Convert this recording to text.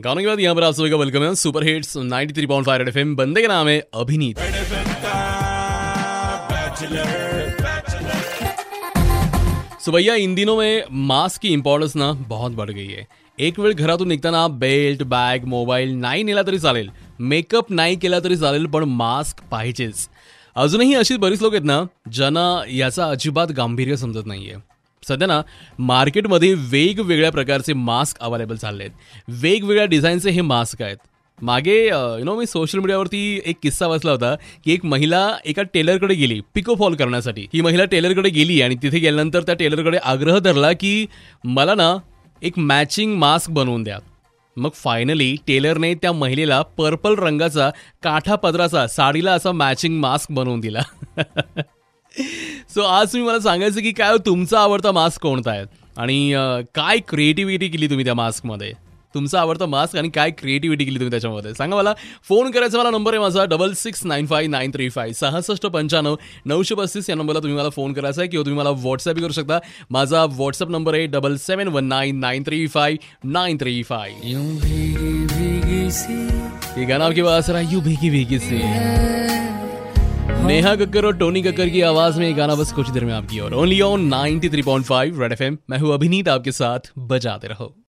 गानों के बाद यहाँ पर आप सभी का वेलकम है सुपर हिट्स 93.5 रेड एफएम बंदे का नाम है अभिनीत। सो भैया इन दिनों में मास्क की इम्पॉर्टन्स ना बहुत बढ़ गई आहे एक वेळ घरातून निघताना बेल्ट बॅग मोबाईल नाही नेला तरी चालेल। मेकअप नाही केला तरी चालेल पण मास्क पाहिजेच। अजूनही अशी बरीच लोक आहेत ना ज्यांना याचा अजिबात गांभीर्य समजत नाहीये। सध्या ना मार्केटमध्ये वेगवेगळ्या प्रकारचे मास्क अवेलेबल झाले आहेत वेगवेगळ्या डिझाईनचे हे मास्क आहेत. मागे यु नो मी सोशल मीडियावरती एक किस्सा वाचला होता की एक महिला एका टेलरकडे गेली पिको फॉल करण्यासाठी. ही महिला टेलरकडे गेली आणि तिथे गेल्यानंतर त्या टेलरकडे आग्रह धरला की मला ना एक मॅचिंग मास्क बनवून द्या. मग फायनली टेलरने त्या महिलेला पर्पल रंगाचा काठा पदराचा साडीला असा मॅचिंग मास्क बनवून दिला. सो आज तुम्ही मला सांगायचं की काय हो तुमचा आवडता मास्क कोणता आहे? आणि काय क्रिएटिव्हिटी केली तुम्ही त्या मास्कमध्ये तुमचा आवडता मास्क आणि काय क्रिएटिव्हिटी केली तुम्ही त्याच्यामध्ये? सांगा मला. फोन करायचा मला नंबर आहे माझा double six nine five nine three five सहासष्ट पंच्याण्णव नऊशे पस्तीस या नंबरला तुम्ही मला फोन करायचा आहे किंवा तुम्ही मला व्हॉट्सअप करू शकता. माझा व्हॉट्सअप नंबर आहे double seven one nine nine three five nine three five यूं भीगी भीगी सी। ये गाना आपके पास रहा यू भीगी भीगी से। नेहा कक्कर और टोनी कक्कर की आवाज में ये गाना बस कुछ देर में आपकी और ओनली ऑन 93.5 रेड एफएम मैं हूं अभिनीत आपके साथ बजाते रहो।